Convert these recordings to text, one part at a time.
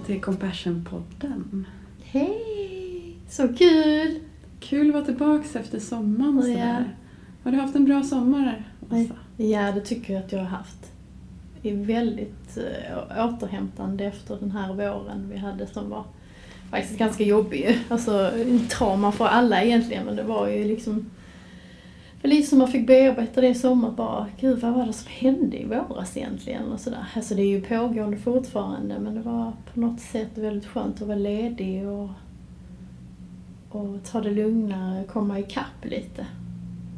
Till Compassion-podden. Hej! Så kul! Kul att vara tillbaka efter sommaren. Ja. sådär. Har du haft en bra sommar, Åsa? Ja, det tycker jag att jag har haft. Det är väldigt äh, återhämtande efter den här våren vi hade som var faktiskt ganska jobbig. Alltså, en trauma för alla egentligen, men det var ju liksom det var lite som man fick bearbeta det i sommar bara, gud vad var det som hände i våras egentligen och sådär. Alltså det är ju pågående fortfarande men det var på något sätt väldigt skönt att vara ledig och, och ta det lugnare, komma ikapp lite.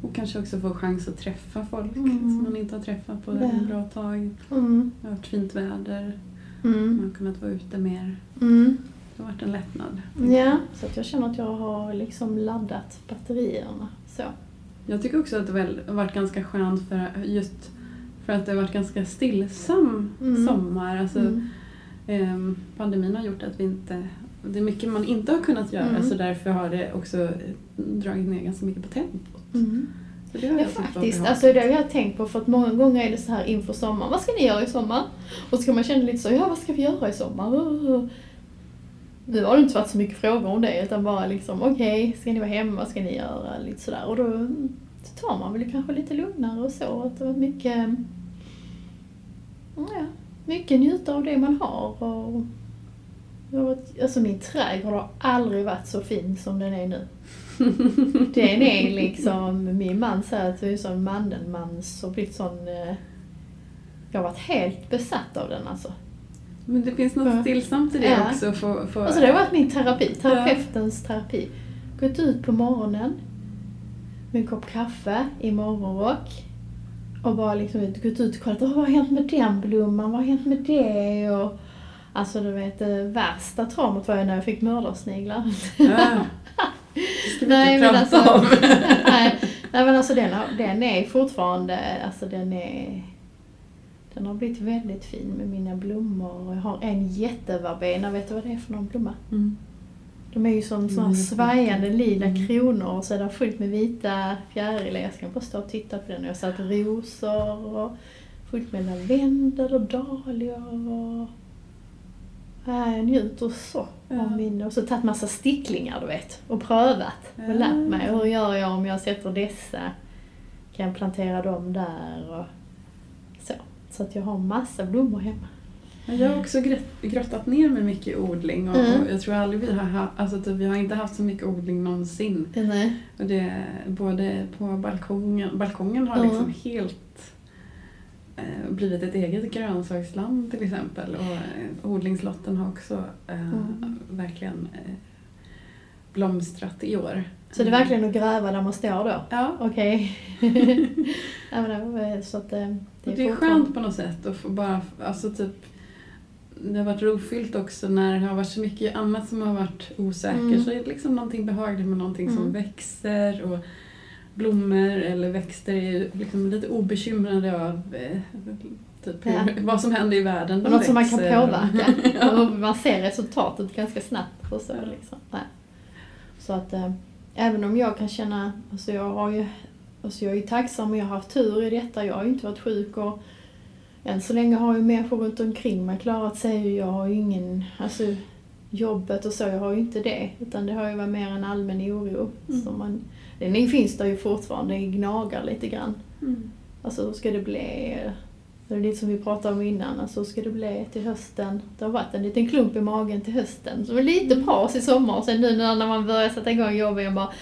Och kanske också få chans att träffa folk Mm. som man inte har träffat på Ja. ett bra tag. Mm. Det har varit fint väder, Mm. man har kunnat vara ute mer. Mm. Det har varit en lättnad. Ja, så jag känner att jag har liksom laddat batterierna. Så. Jag tycker också att det väl varit ganska skönt för just för att det har varit ganska stillsam Mm. sommar. Alltså, Mm. ehm, pandemin har gjort att vi inte... Det är mycket man inte har kunnat göra Mm. så därför har det också eh, dragit ner ganska mycket på tempot. Mm. Så det har Ja jag faktiskt, alltså det har jag tänkt på för att många gånger är det så här inför sommaren, vad ska ni göra i sommar? Och så kan man känna lite så, ja vad ska vi göra i sommar? Nu har det inte varit så mycket frågor om det utan bara liksom, okej, ska ni vara hemma, vad ska ni göra? Lite sådär. Och då tar man väl kanske lite lugnare och så. Att det var mycket, ja, mycket njuta av det man har. Och, jag har varit- alltså min trädgård har aldrig varit så fin som den är nu. Den är liksom, min man säger att det är sån mandelmans och blivit sån... eh, Jag har varit helt besatt av den alltså. Men det finns något Ja. stillsamt i det Ja. också. För, för, Alltså det har varit min terapi, terapeutens terapi. Gått ut på morgonen med en kopp kaffe i morgonrock och bara liksom gått ut och kollat, "Åh, vad har hänt med den blomman, vad har hänt med det? Och, alltså du vet, det värsta traumat var ju när jag fick mördarsniglar. Ja. Det ska vi Nej, inte men prata alltså- om. nej, nej men alltså den, den är fortfarande, alltså den är den har blivit väldigt fin med mina blommor. Jag har en jätteverbena, vet du vad det är för någon blomma? Mm. De är ju som Mm, svajande lila Mm. kronor och så är det fullt med vita fjärilar. Jag ska bara stå och titta på den. Jag har satt rosor och fullt med lavendel och dahlior och... Jag njuter så Ja. av min... Och så tagit massa sticklingar du vet och prövat och lärt mig. Hur gör jag om jag sätter dessa? Kan jag plantera dem där och så. Att jag har massa blommor hemma. Jag har också grottat ner mig mycket i odling och, Mm. och jag tror aldrig vi har haft, alltså typ, vi har inte haft så mycket odling någonsin. Nej. Och det, både på balkongen, balkongen har Ja. liksom helt eh, blivit ett eget grönsaksland till exempel. Och eh, odlingslotten har också eh, Mm. verkligen eh, blomstrat i år. Så det är verkligen att gräva där man står då? Ja, Okej. så att eh, det är, det är skönt på något sätt att få bara, alltså typ det har varit rofyllt också när det har varit så mycket annat som har varit osäkert. Mm. Så är det liksom någonting behagligt med någonting som Mm. växer och blommor eller växter är liksom lite obekymrade av eh, typ hur, Ja. vad som händer i världen. De Något som man kan påverka. ja. Och man ser resultatet ganska snabbt och så liksom. Så att eh, även om jag kan känna, alltså jag har ju, alltså jag är tacksam och jag har haft tur i detta. Jag har ju inte varit sjuk och än så länge har ju människor runt omkring mig klarat sig. Jag har ju ingen, alltså jobbet och så, jag har ju inte det. Utan det har ju varit mer en allmän oro. Mm. Som man, den finns där ju fortfarande, det gnagar lite grann. Mm. Alltså hur ska det bli? Det är lite som vi pratade om innan, alltså ska det bli till hösten? Det har varit en liten klump i magen till hösten. Så det var lite paus i sommar och sen nu när man börjar sätta igång jobben, jag bara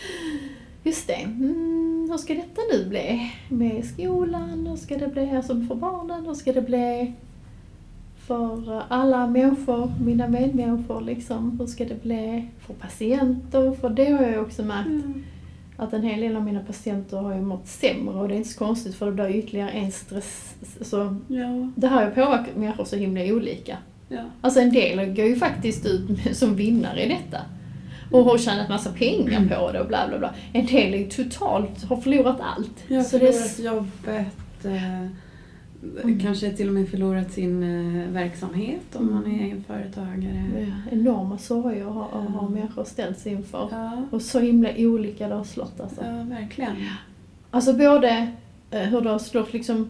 Just det, mm, hur ska detta nu bli? Med skolan, hur ska det bli alltså för barnen, hur ska det bli för alla människor, mina medmänniskor liksom? Hur ska det bli för patienter? För det har jag också märkt Mm. Att en hel del av mina patienter har ju mått sämre och det är inte så konstigt för det blir ytterligare en stress. Så Ja, det här har påverkat människor så himla olika. ja. Alltså en del går ju faktiskt ut som vinnare i detta. Och har tjänat massa pengar på det och bla bla bla. En del är ju totalt, har förlorat allt. Jag har så det är, förlorat jobbet. Mm. Kanske till och med förlorat sin eh, verksamhet om man är egenföretagare. ja, enorma sorger har, har Ja. människor ställts inför. Ja, Och så himla olika det har slått alltså. ja verkligen. Alltså både eh, hur det har slått liksom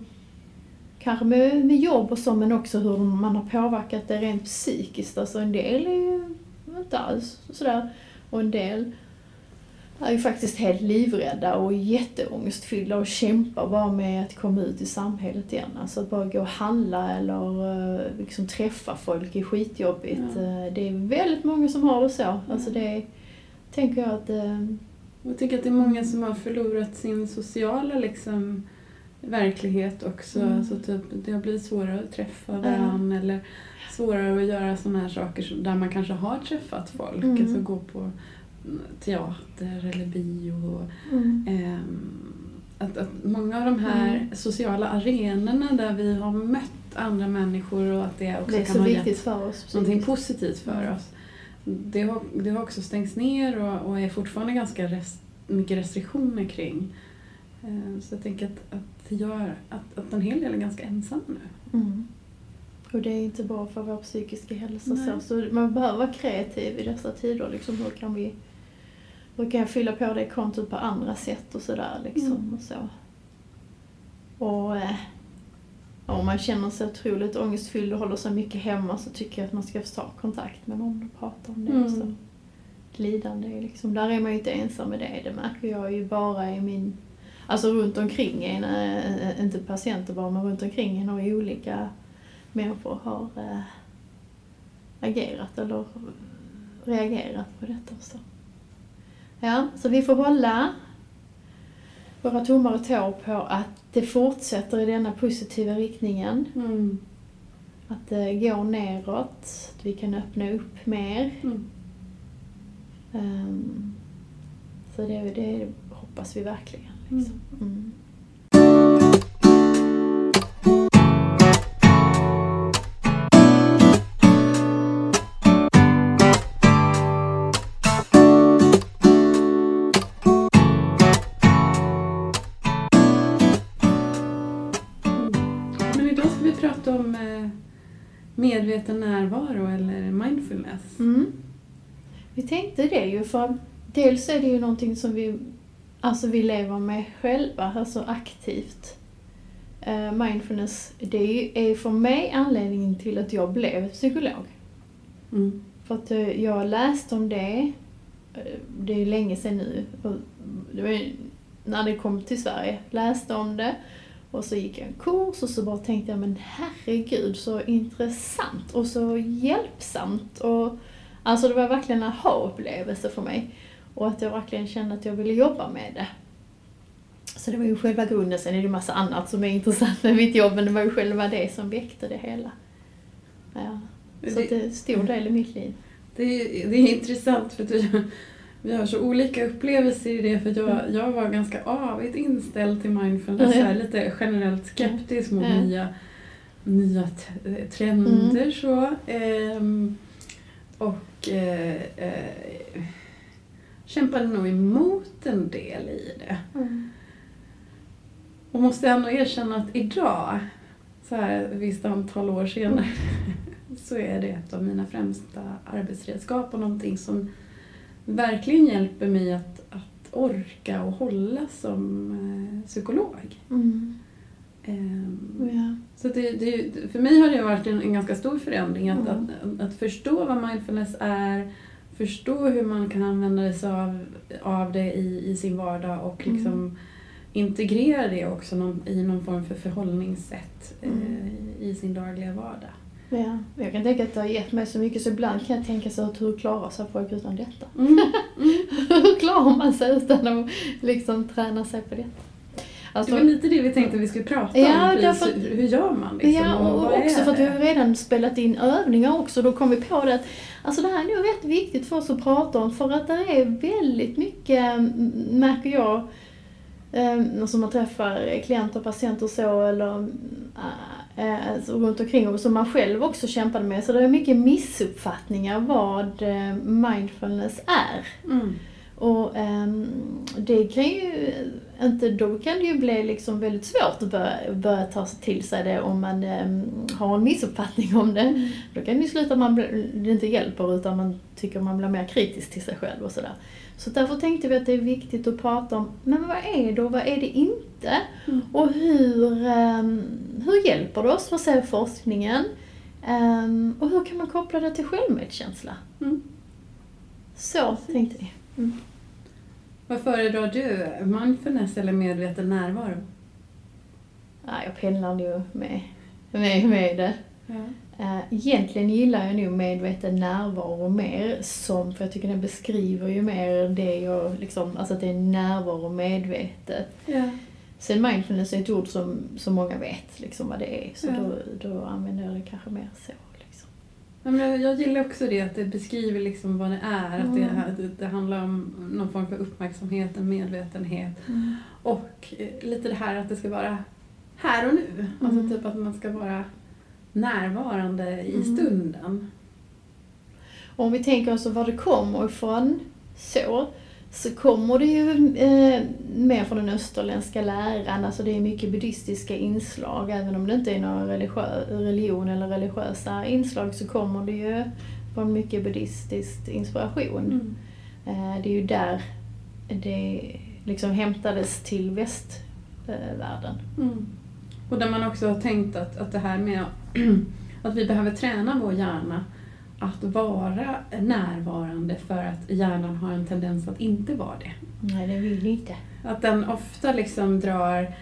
kanske med, med jobb och så, men också hur man har påverkat det rent psykiskt. Alltså en del är ju inte alls sådär. Och en del är ju faktiskt helt livrädda och jätteångestfyllda och kämpar bara med att komma ut i samhället igen. Alltså att bara gå och handla eller eh, liksom träffa folk är skitjobbigt. Ja. Eh, Det är väldigt många som har det så. Alltså det tänker jag att... eh, Jag tycker att det är många som har förlorat sin sociala liksom, verklighet också. Mm. Alltså, typ, det har blivit svårare att träffa varandra eller svårare att göra sådana här saker där man kanske har träffat folk. Mm. Alltså gå på mm, teater eller bio. Mm. Ehm, att, att många av de här Mm. sociala arenorna där vi har mött andra människor och att det också Det är kan så ha viktigt för oss. någonting positivt för Mm. oss. Det har, det har också stängts ner och, och är fortfarande ganska rest, mycket restriktioner kring. Eh, Så jag tänker att, att det gör att, att en hel del är ganska ensam nu. Mm. Och det är inte bra för vår psykiska hälsa. Nej. Så. så man behöver vara kreativ i dessa tider. Liksom, hur kan vi kan jag fylla på det kontot på andra sätt och sådär. Liksom, Mm. och så. Och eh, om man känner sig otroligt ångestfylld och håller sig mycket hemma så tycker jag att man ska ta kontakt med någon och prata om det. Mm. också. Lidande liksom, där är man ju inte ensam med det. Det märker jag ju bara i min Alltså runt omkring en, eh, inte patienter bara, men runt omkring en och olika människor har eh, agerat eller reagerat på detta. Så. Ja, så vi får hålla våra tummar och tår på att det fortsätter i denna positiva riktningen. Mm. Att det går neråt, att vi kan öppna upp mer. Mm. Ehm, så det, det hoppas vi verkligen. Liksom. Mm. Medveten närvaro eller mindfulness. Mm. Vi tänkte det ju för dels är det ju någonting som vi, alltså vi lever med själva, alltså aktivt. Eh, mindfulness, det är ju för mig anledningen till att jag blev psykolog. Mm. För att eh, jag läste om det, eh, det är länge sedan nu, och det var ju när det kom till Sverige, läste om det och så gick jag en kurs och så bara tänkte jag men herregud så intressant och så hjälpsamt och alltså det var verkligen en aha-upplevelse för mig och att jag verkligen kände att jag ville jobba med det. Så det var ju själva grunden, sen är det ju massa annat som är intressant med mitt jobb men det var ju själva det som väckte det hela. Ja. Så det är en stor del i mitt liv. Det är, det är intressant för att vi, har så olika upplevelser i det. För jag, jag var ganska avigt inställd till mindfulness. Här Lite generellt skeptisk mot Ja. nya, nya trender. Så. Ehm, och eh, eh, kämpade nog emot en del i det. Och måste ändå erkänna att idag, så här ett visst antal år senare, så är det ett av mina främsta arbetsredskap och någonting som verkligen hjälper mig att, att orka och hålla som eh, psykolog. Mm. Ehm, Ja. så det, det, för mig har det varit en, en ganska stor förändring att, Mm. att, att förstå vad mindfulness är, förstå hur man kan använda sig av, av det i, i sin vardag och Mm. liksom integrera det också någon, i någon form för förhållningssätt Mm. eh, i sin dagliga vardag. Ja, jag kan tänka att det har gett mig så mycket så ibland kan jag tänka så att hur klarar sig folk utan detta? Mm. Mm. hur klarar man sig utan att liksom träna sig på detta? Det Alltså, var lite det vi tänkte att vi skulle prata Ja, om. därför Hur gör man liksom? ja, och är också för att vi det? har redan spelat in övningar också. Då kom vi på det att alltså det här är nog rätt viktigt för oss att prata om för att det är väldigt mycket, mm, märker jag, eh, som man träffar klienter och patienter och så eller eh, runt omkring och som man själv också kämpade med. Så det är mycket missuppfattningar vad eh, mindfulness är. Mm. Och um, det kan ju inte, då kan det ju bli liksom väldigt svårt att börja, börja ta till sig det om man um, har en missuppfattning om det. Mm. Då kan det ju sluta att man, det inte hjälper utan man tycker man blir mer kritisk till sig själv och sådär. Så därför tänkte vi att det är viktigt att prata om, men vad är det och vad är det inte? Mm. Och hur, um, hur hjälper det oss? Vad säger forskningen? Um, och hur kan man koppla det till självmedkänsla? Mm. Så tänkte vi. Mm. Vad föredrar du? Mindfulness eller medveten närvaro? Ja, jag pendlar nog med, med, med det. Ja. Eh, egentligen gillar jag nog medveten närvaro mer som, för jag tycker den beskriver ju mer det jag liksom, alltså att det är närvaro medvetet. Ja. Sen mindfulness är ett ord som, som många vet liksom vad det är, så ja. då, då använder jag det kanske mer så. Liksom. Ja, men jag, jag gillar också det, att det beskriver liksom vad det är, mm. att det, mm. det, det, handlar om någon form av uppmärksamhet, en medvetenhet. Mm. Och eh, lite det här att det ska vara här och nu. Alltså mm. Alltså typ att man ska vara närvarande i mm. stunden. Om vi tänker oss var det kommer ifrån så, så kommer det ju eh, mer från den österländska läran, alltså det är mycket buddhistiska inslag, även om det inte är någon religion eller religiösa inslag så kommer det ju från mycket buddhistisk inspiration. Mm. Eh, det är ju där det liksom hämtades till västvärlden. Mm. Och där man också har tänkt att, att det här med att vi behöver träna vår hjärna att vara närvarande för att hjärnan har en tendens att inte vara det. Nej, det vill inte. Att den ofta liksom drar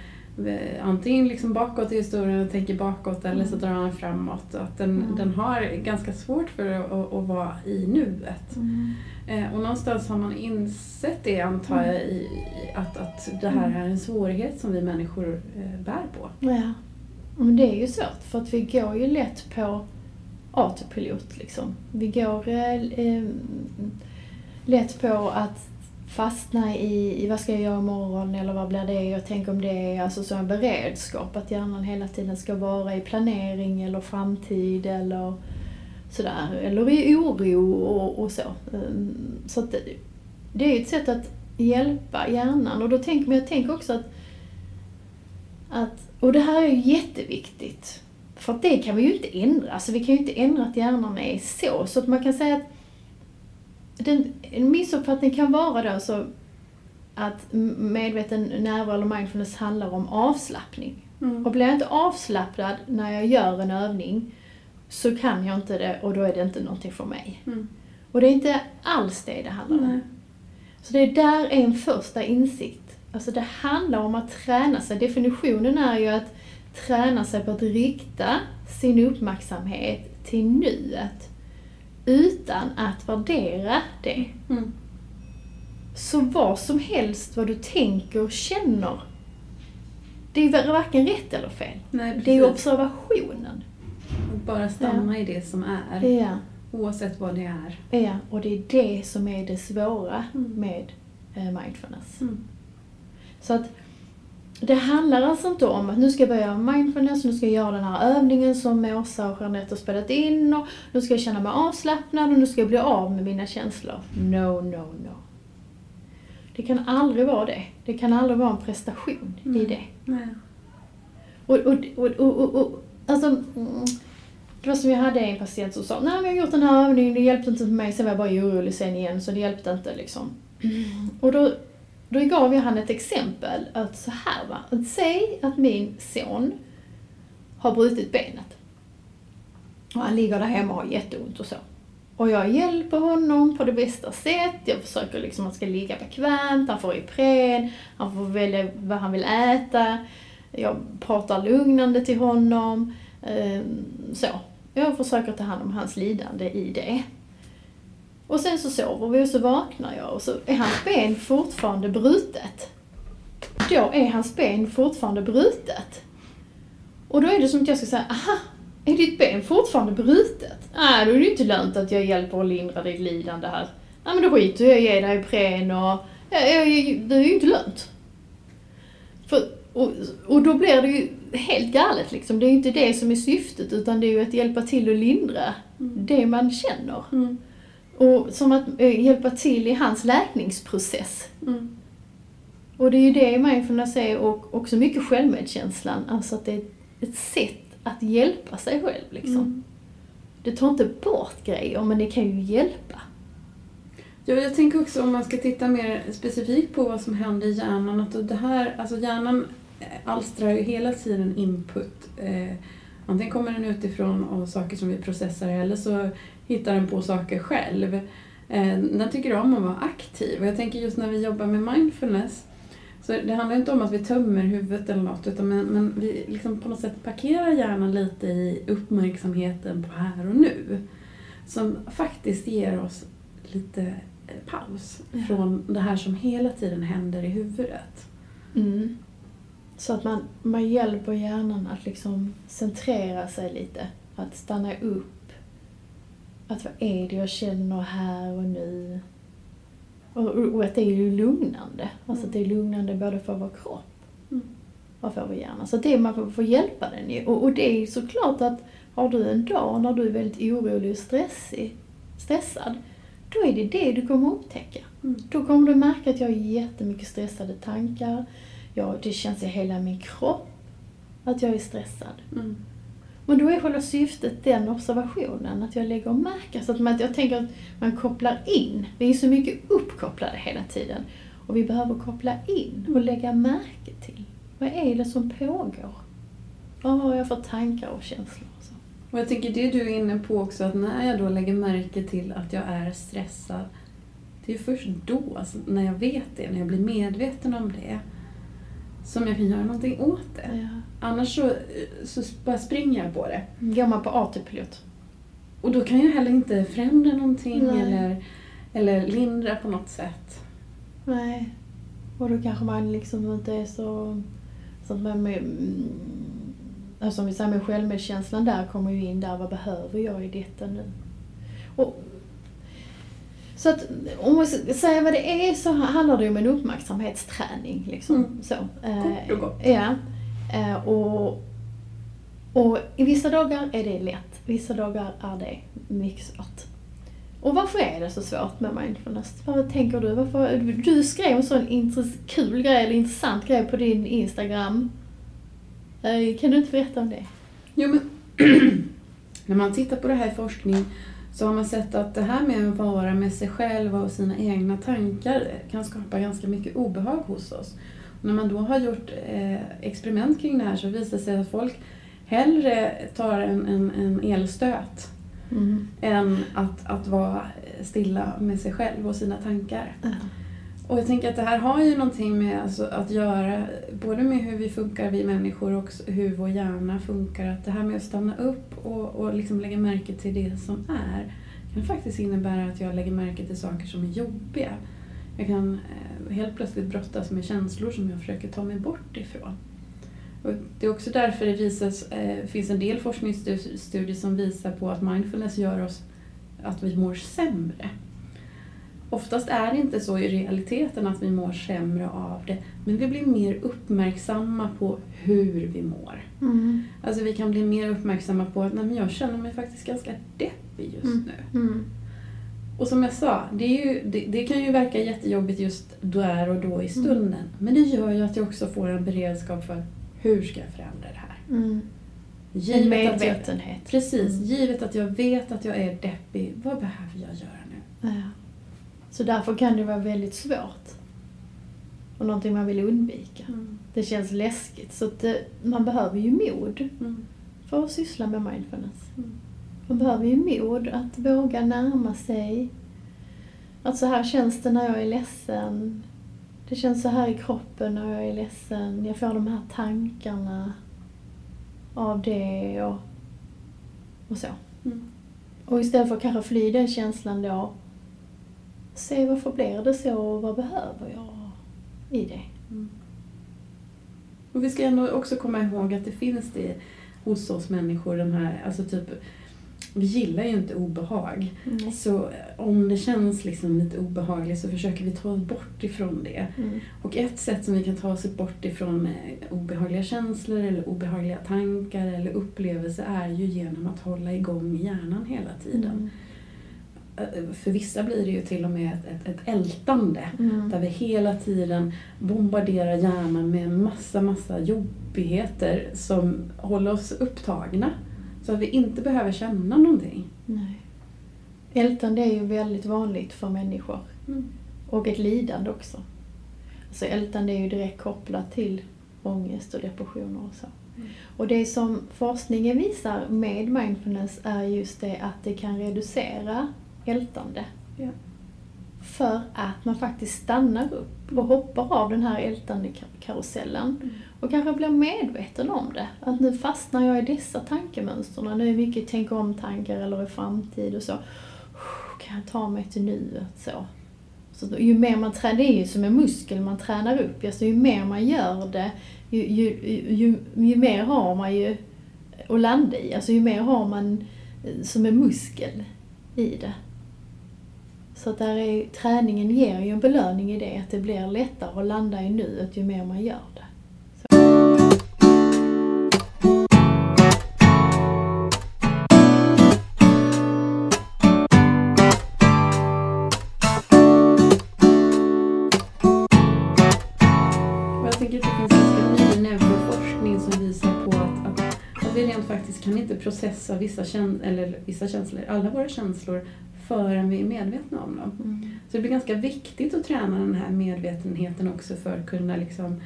antingen liksom bakåt i historien och tänker bakåt eller så mm. drar den framåt. Att den, mm. den har ganska svårt för att, att, att vara i nuet. Mm. Eh, och någonstans har man insett det, antar jag, i, att, att det här mm. är en svårighet som vi människor eh, bär på. Ja, men det är ju svårt för att vi går ju lätt på autopilot liksom. Vi går eh, eh, lätt på att fastna i, i vad ska jag göra imorgon eller vad blir det, Och tänk om det är alltså så en beredskap, att hjärnan hela tiden ska vara i planering eller framtid eller sådär, eller i oro och, och så. Ehm, så att det, det är ett sätt att hjälpa hjärnan. Och då tänker man, jag tänker också att, att, och det här är ju jätteviktigt, för att det kan vi ju inte ändra, alltså vi kan ju inte ändra att hjärnan är så, så att man kan säga att den, en missuppfattning kan vara då så att medveten närvaro eller mindfulness handlar om avslappning. Mm. Och blir jag inte avslappnad när jag gör en övning så kan jag inte det och då är det inte någonting för mig. Mm. Och det är inte alls det det handlar om. Så det där är en första insikt. Alltså det handlar om att träna sig. Definitionen är ju att träna sig på att rikta sin uppmärksamhet till nuet utan att värdera det. Mm. Så vad som helst vad du tänker och känner, det är varken rätt eller fel. Nej, det är observationen. Bara stanna ja. i det som är. Ja. Oavsett vad det är. Ja, och det är det som är det svåra mm. med eh, mindfulness. Mm. Så att det handlar alltså inte om att nu ska jag börja göra mindfulness, nu ska jag göra den här övningen som Åsa och Jeanette har spelat in och nu ska jag känna mig avslappnad och nu ska jag bli av med mina känslor. No, no, no. Det kan aldrig vara det. Det kan aldrig vara en prestation mm. i det. Nej. Och, och, och, och, och, alltså, mm, det var som jag hade en patient som sa, nej men jag har gjort den här övningen, det hjälpte inte för mig, sen var jag bara orolig sen igen så det hjälpte inte liksom. Mm. Och då, då gav jag han ett exempel, att så här va, att säg att min son har brutit benet. Och han ligger där hemma och har jätteont och så. Och jag hjälper honom på det bästa sätt, jag försöker liksom att han ska ligga bekvämt, han får Ipren, han får välja vad han vill äta, jag pratar lugnande till honom, ehm, så. Jag försöker ta hand om hans lidande i det. Och sen så sover vi och så vaknar jag och så är hans ben fortfarande brutet. Då är hans ben fortfarande brutet. Och då är det som att jag ska säga, aha, är ditt ben fortfarande brutet? Nej, då är det inte lönt att jag hjälper att lindra ditt lidande här. Nej men då skiter jag i att ge dig Ipren och, det är ju inte lönt. För, och, och då blir det ju helt galet liksom. Det är ju inte det som är syftet utan det är ju att hjälpa till att lindra mm. det man känner. Mm. Och som att eh, hjälpa till i hans läkningsprocess. Mm. Och det är ju det mindfulness är och också mycket självmedkänslan. Alltså att det är ett sätt att hjälpa sig själv liksom. Mm. Det tar inte bort grejer men det kan ju hjälpa. Ja, jag tänker också om man ska titta mer specifikt på vad som händer i hjärnan. Att det här, alltså hjärnan eh, alstrar ju hela tiden input. Eh, antingen kommer den utifrån av saker som vi processar eller så hittar den på saker själv. Eh, den tycker om att vara aktiv och jag tänker just när vi jobbar med mindfulness så det handlar inte om att vi tömmer huvudet eller något utan men, men vi liksom på något sätt parkerar hjärnan lite i uppmärksamheten på här och nu. Som faktiskt ger oss lite eh, paus Ja. från det här som hela tiden händer i huvudet. Mm. Så att man, man hjälper hjärnan att liksom centrera sig lite. Att stanna upp. Att vad är det jag känner här och nu? Och, och att det är ju lugnande. Alltså att det är lugnande både för vår kropp Mm. och för vår hjärna. Så det man får, får hjälpa den ju. Och, och det är ju såklart att har du en dag när du är väldigt orolig och stressig, stressad, då är det det du kommer upptäcka. Mm. Då kommer du märka att jag har jättemycket stressade tankar. Ja, det känns i hela min kropp att jag är stressad. Mm. Men då är själva syftet den observationen, att jag lägger och märker. Så att man, jag tänker att man kopplar in. Vi är så mycket uppkopplade hela tiden. Och vi behöver koppla in och lägga märke till. Vad är det som pågår? Vad har jag för tankar och känslor? Och jag tänker det du är inne på också, att när jag då lägger märke till att jag är stressad, det är först då, alltså, när jag vet det, när jag blir medveten om det, som jag kan göra någonting åt det. Ja. Annars så, så bara springer jag på det. Går man på autopilot? Och då kan jag heller inte förändra någonting Nej. eller, eller lindra på något sätt. Nej. Och då kanske man liksom inte är så... så att man med, mm, alltså som vi säger med självmedkänslan där kommer ju in där, vad behöver jag i detta nu? Och, så att om man ska säga vad det är så handlar det om en uppmärksamhetsträning. Liksom, Mm. så. Kort och gott. Ja. Eh, och, och i vissa dagar är det lätt, vissa dagar är det mycket svårt. Och varför är det så svårt med mindfulness? Vad tänker du? Varför, du skrev en sån intress- kul grej, eller intressant grej på din Instagram. Eh, Kan du inte berätta om det? Jo, men när man tittar på det här i forskning så har man sett att det här med att vara med sig själv och sina egna tankar kan skapa ganska mycket obehag hos oss. När man då har gjort eh, experiment kring det här så visar det sig att folk hellre tar en, en, en elstöt Mm. än att, att vara stilla med sig själv och sina tankar. Ja. Och jag tänker att det här har ju någonting med alltså att göra, både med hur vi funkar vi människor och hur vår hjärna funkar. Att det här med att stanna upp och, och liksom lägga märke till det som är kan faktiskt innebära att jag lägger märke till saker som är jobbiga. Jag kan eh, helt plötsligt brottas med känslor som jag försöker ta mig bort ifrån. Och det är också därför det visas, eh, finns en del forskningsstudier som visar på att mindfulness gör oss att vi mår sämre. Oftast är det inte så i realiteten att vi mår sämre av det, men vi blir mer uppmärksamma på hur vi mår. Mm. Alltså vi kan bli mer uppmärksamma på att nej, men jag känner mig faktiskt ganska deppig just Mm. nu. Mm. Och som jag sa, det, ju, det, det kan ju verka jättejobbigt just där och då i stunden. Men det gör ju att jag också får en beredskap för hur ska jag förändra det här? Mm. En Givet jag, medvetenhet. precis, Mm. givet att jag vet att jag är deppig, vad behöver jag göra nu? Ja. Så därför kan det vara väldigt svårt. Och någonting man vill undvika. Det känns läskigt. Så det, man behöver ju mod Mm. för att syssla med mindfulness. Man behöver ju mod att våga närma sig. Att så här känns det när jag är ledsen. Det känns så här i kroppen när jag är ledsen. Jag får de här tankarna av det och, och så. Mm. Och istället för att kanske fly den känslan då, se varför blir det så och vad behöver jag i det? Mm. Och vi ska ändå också komma ihåg att det finns det hos oss människor, den här, alltså typ, vi gillar ju inte obehag. Mm. Så om det känns liksom lite obehagligt så försöker vi ta oss bort ifrån det. Mm. Och ett sätt som vi kan ta oss bort ifrån eh, obehagliga känslor eller obehagliga tankar eller upplevelser är ju genom att hålla igång hjärnan hela tiden. Mm. eh, för vissa blir det ju till och med ett, ett, ett ältande. Mm. Där vi hela tiden bombarderar hjärnan med en massa, massa jobbigheter som håller oss upptagna. Så att vi inte behöver känna någonting. Nej. Ältande är ju väldigt vanligt för människor. Och ett lidande också. Alltså ältande är ju direkt kopplat till ångest och depressioner och så. Mm. Och det som forskningen visar med mindfulness är just det att det kan reducera ältande. Ja. För att man faktiskt stannar upp och hoppar av den här ältande kar- karusellen. Mm. Och kanske blir medveten om det. Att nu fastnar jag i dessa tankemönster. Nu är mycket tänk om-tankar eller i framtid och så. Kan jag ta mig till nuet så? så ju mer man tränar, det är ju som en muskel man tränar upp. Alltså, ju mer man gör det, ju, ju, ju, ju, ju mer har man ju att landa i. Alltså ju mer har man eh, som en muskel i det. Så att där är, träningen ger ju en belöning i det, att det blir lättare att landa i nuet ju mer man gör processa vissa, käns- eller vissa känslor, alla våra känslor, förrän vi är medvetna om dem. Så det blir ganska viktigt att träna den här medvetenheten också för att kunna liksom,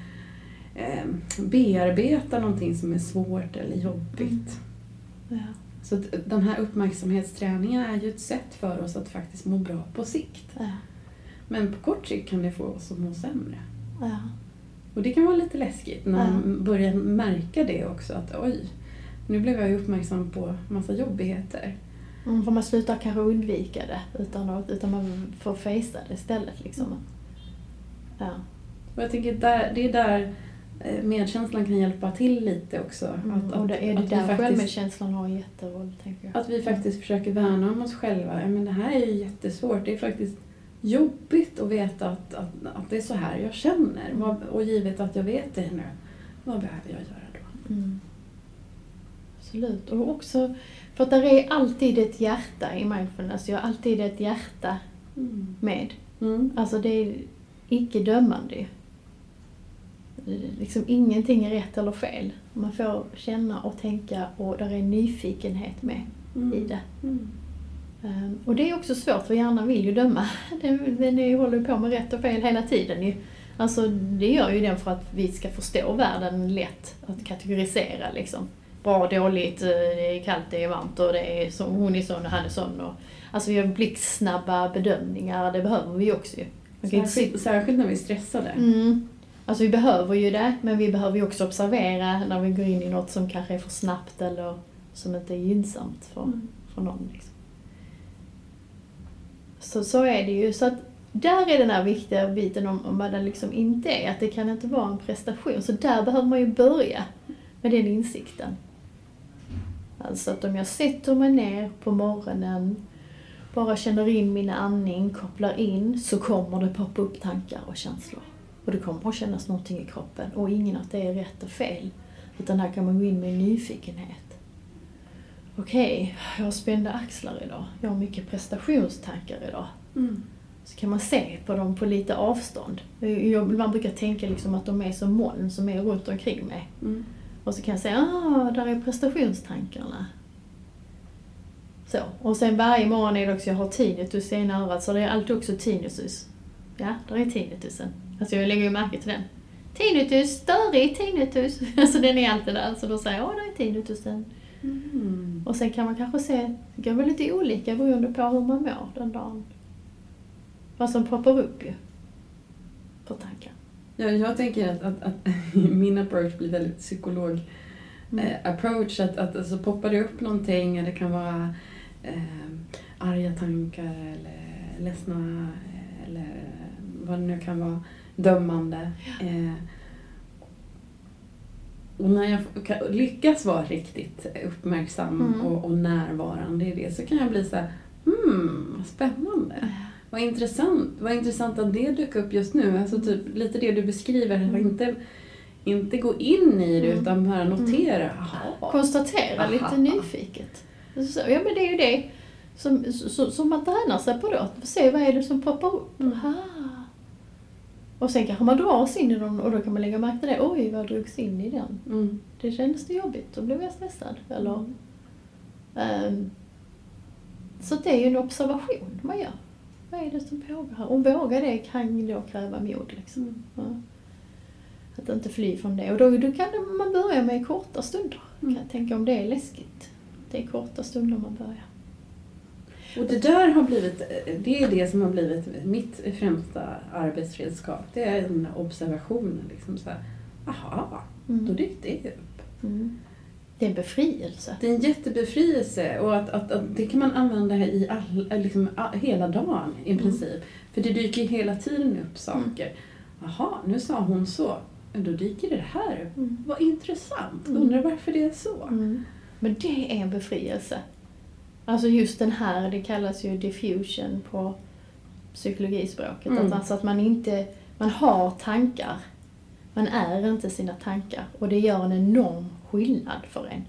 eh, bearbeta någonting som är svårt eller jobbigt. Ja. Så att den här uppmärksamhetsträningen är ju ett sätt för oss att faktiskt må bra på sikt. Ja. Men på kort sikt kan det få oss att må sämre. Ja. Och det kan vara lite läskigt när man börjar märka det också. Att oj, nu blev jag ju uppmärksam på massa jobbigheter. Mm, för man slutar kanske undvika det utan, att, utan man får fejsa det istället. Liksom. Ja. Och jag tänker där, det är där eh, medkänslan kan hjälpa till lite också. Mm, och det är det att, där faktiskt, självmedkänslan har en jätteroll, tänker jag. att vi faktiskt försöker värna om oss själva. Men det här är ju jättesvårt. Det är faktiskt jobbigt att veta att, att, att det är så här jag känner. Mm. Och givet att jag vet det nu, vad behöver jag göra då? Mm. Absolut. Och också, för att där är alltid ett hjärta i mindfulness. Jag har alltid ett hjärta med. Mm. Alltså det är icke dömande Liksom ingenting är rätt eller fel. Man får känna och tänka och där är nyfikenhet med Mm. i det. Mm. Ehm, Och det är också svårt för hjärnan vill ju döma. Den, den håller ju på med rätt och fel hela tiden ju. Alltså det gör ju den för att vi ska förstå världen lätt att kategorisera liksom. Bra, dåligt, eh, det är kallt, det är varmt och det är så, hon är sån och han är sån. Och, alltså vi har blixtsnabba bedömningar, det behöver vi också ju. Särskilt, särskilt när vi är stressade. Mm. Alltså vi behöver ju det, men vi behöver ju också observera när vi går in i något som kanske är för snabbt eller som inte är gynnsamt för, Mm. för någon. Liksom. Så, så är det ju. Så att där är den här viktiga biten om, om vad den liksom inte är, att det kan inte vara en prestation. Så där behöver man ju börja med den insikten. Alltså att om jag sätter mig ner på morgonen, bara känner in min andning, kopplar in, så kommer det poppa upp tankar och känslor. Och det kommer att kännas någonting i kroppen. Och ingen att det är rätt och fel. Utan här kan man gå in med nyfikenhet. Okej, jag har spända axlar idag. Jag har mycket prestationstankar idag. Mm. Så kan man se på dem på lite avstånd. Man brukar tänka liksom att de är som moln som är runt omkring mig. Mm. Och så kan jag säga, ah, där är prestationstankarna. Så. Och sen varje morgon är det också, jag har tinnitus i ena örat, så det är alltid också tinnitus. Ja, där är tinnitusen. Alltså jag lägger ju märke till den. Tinnitus, störig tinnitus. Alltså den är alltid där, så då säger jag, åh, där är tinnitusen. Mm. Och sen kan man kanske se, det kan vara lite olika beroende på hur man mår den dagen. Vad som poppar upp ju. På tankar. Ja, jag tänker att, att, att min approach blir väldigt psykolog Mm. eh, approach. Att, att alltså, poppar det upp någonting, det kan vara eh, arga tankar eller ledsna eller vad det nu kan vara, dömande. Eh, och när jag kan- lyckas vara riktigt uppmärksam Mm. och, och närvarande i det så kan jag bli så här, hmm, vad spännande. Vad intressant, vad intressant att det dök upp just nu. Alltså typ lite det du beskriver, Mm. inte, inte gå in i det Mm. utan bara notera. Jaha. Konstatera Aha. lite nyfiket. Så, ja men det är ju det. Som, som, som man tränar sig på då, se vad är det som poppar upp. Mm. Aha. Och sen kanske man dras in i den och då kan man lägga märke till det. Oj, vad drogs in i den? Mm. Det kändes det jobbigt, då blev jag stressad. Eller, ehm, så det är ju en observation man gör. Vad är det som pågår här? Och våga det kan då kräva mod. Liksom. Mm. Ja. Att inte fly från det. Och då, då kan man börja med korta stunder. Mm. Kan jag tänka om det är läskigt. Det är korta stunder man börjar. Och det där har blivit, det är det som har blivit mitt främsta arbetsredskap. Det är en observation. Liksom så här, aha, då Mm. dyker det upp. Mm. Det är en befrielse. Det är en jättebefrielse och att, att, att det kan man använda i all, liksom, hela dagen i Mm. princip. För det dyker hela tiden upp saker. Jaha, nu sa hon så. Då dyker det här upp. Mm. Vad intressant. Mm. Undrar varför det är så. Mm. Men det är en befrielse. Alltså just den här, det kallas ju diffusion på psykologispråket. Mm. Att, alltså att man inte, man har tankar. Man är inte sina tankar. Och det gör en enorm skillnad för en.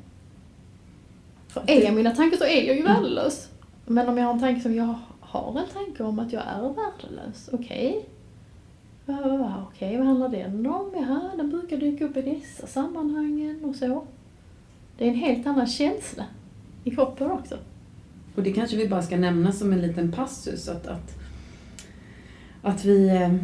För är jag mina tankar så är jag ju värdelös. Men om jag har en tanke som jag har en tanke om att jag är värdelös, okej. Ja, Okej, vad handlar den om? Jaha, den brukar dyka upp i dessa sammanhangen och så. Det är en helt annan känsla i kroppen också. Och det kanske vi bara ska nämna som en liten passus att, att, att vi, eh,